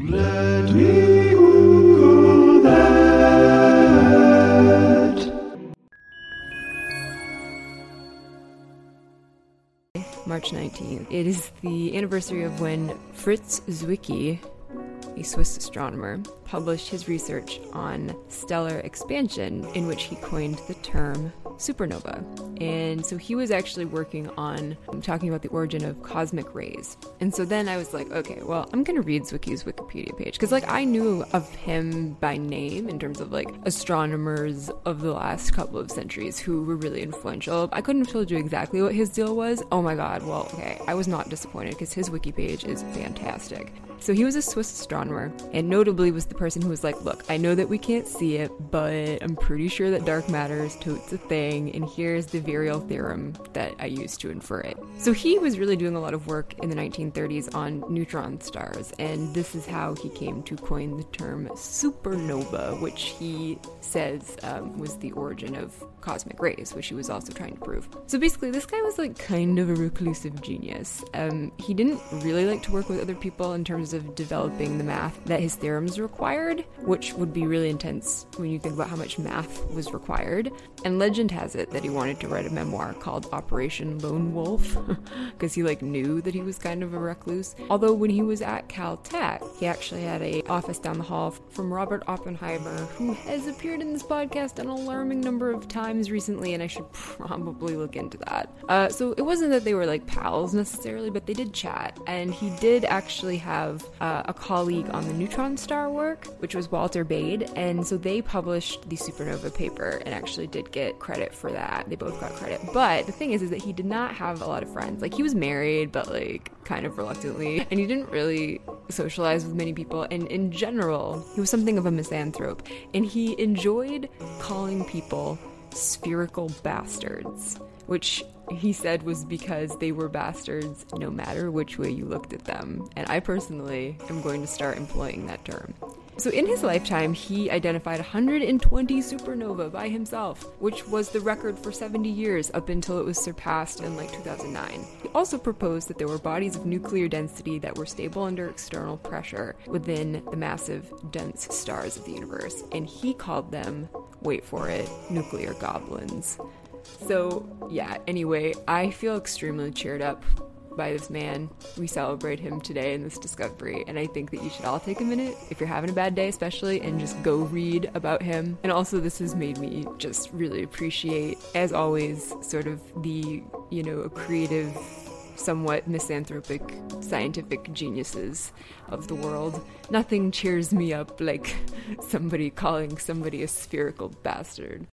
Let me Google that. March 19th. It is the anniversary of when Fritz Zwicky, a Swiss astronomer, published his research on stellar expansion, in which he coined the term supernova. And so he was actually working on talking about the origin of cosmic rays. And so then I was like, okay, well, I'm going to read Zwicky's Wikipedia page because like I knew of him by name in terms of like astronomers of the last couple of centuries who were really influential. I couldn't have told you exactly what his deal was. Oh my god, well, okay, I was not disappointed because his wiki page is fantastic. So he was a Swiss astronomer, and notably was the person who was like, Look, I know that we can't see it, but I'm pretty sure that dark matter is totes a thing, and here's the virial theorem that I used to infer it. So he was really doing a lot of work in the 1930s on neutron stars, and this is how he came to coin the term supernova, which he says um, was the origin of cosmic rays, which he was also trying to prove. So basically, this guy was like kind of a reclusive genius. Um, he didn't really like to work with other people in terms of developing the math that his theorems required, which would be really intense when you think about how much math was required. And legend has it that he wanted to write a memoir called Operation Lone Wolf because he like knew that he was kind of a recluse. Although when he was at Caltech, he actually had a office down the hall from Robert Oppenheimer, who has appeared in this podcast an alarming number of times recently, and I should probably look into that. Uh, so it wasn't that they were like pals necessarily, but they did chat, and he did actually have uh, a colleague on the neutron star work, which was Walter Baade, and so they published the supernova paper and actually did get credit for that. They both got credit. But the thing is, is that he did not have a lot of friends. Like he was married, but like kind of reluctantly, and he didn't really socialize with many people. And in general, he was something of a misanthrope, and he enjoyed calling people spherical bastards, which he said was because they were bastards no matter which way you looked at them. And I personally am going to start employing that term. So, in his lifetime, he identified 120 supernova by himself, which was the record for 70 years up until it was surpassed in like 2009. He also proposed that there were bodies of nuclear density that were stable under external pressure within the massive, dense stars of the universe, and he called them, wait for it, nuclear goblins. So, yeah, anyway, I feel extremely cheered up by this man. We celebrate him today in this discovery, and I think that you should all take a minute if you're having a bad day, especially, and just go read about him. And also, this has made me just really appreciate, as always, sort of the, you know, creative somewhat misanthropic scientific geniuses of the world. Nothing cheers me up like somebody calling somebody a spherical bastard.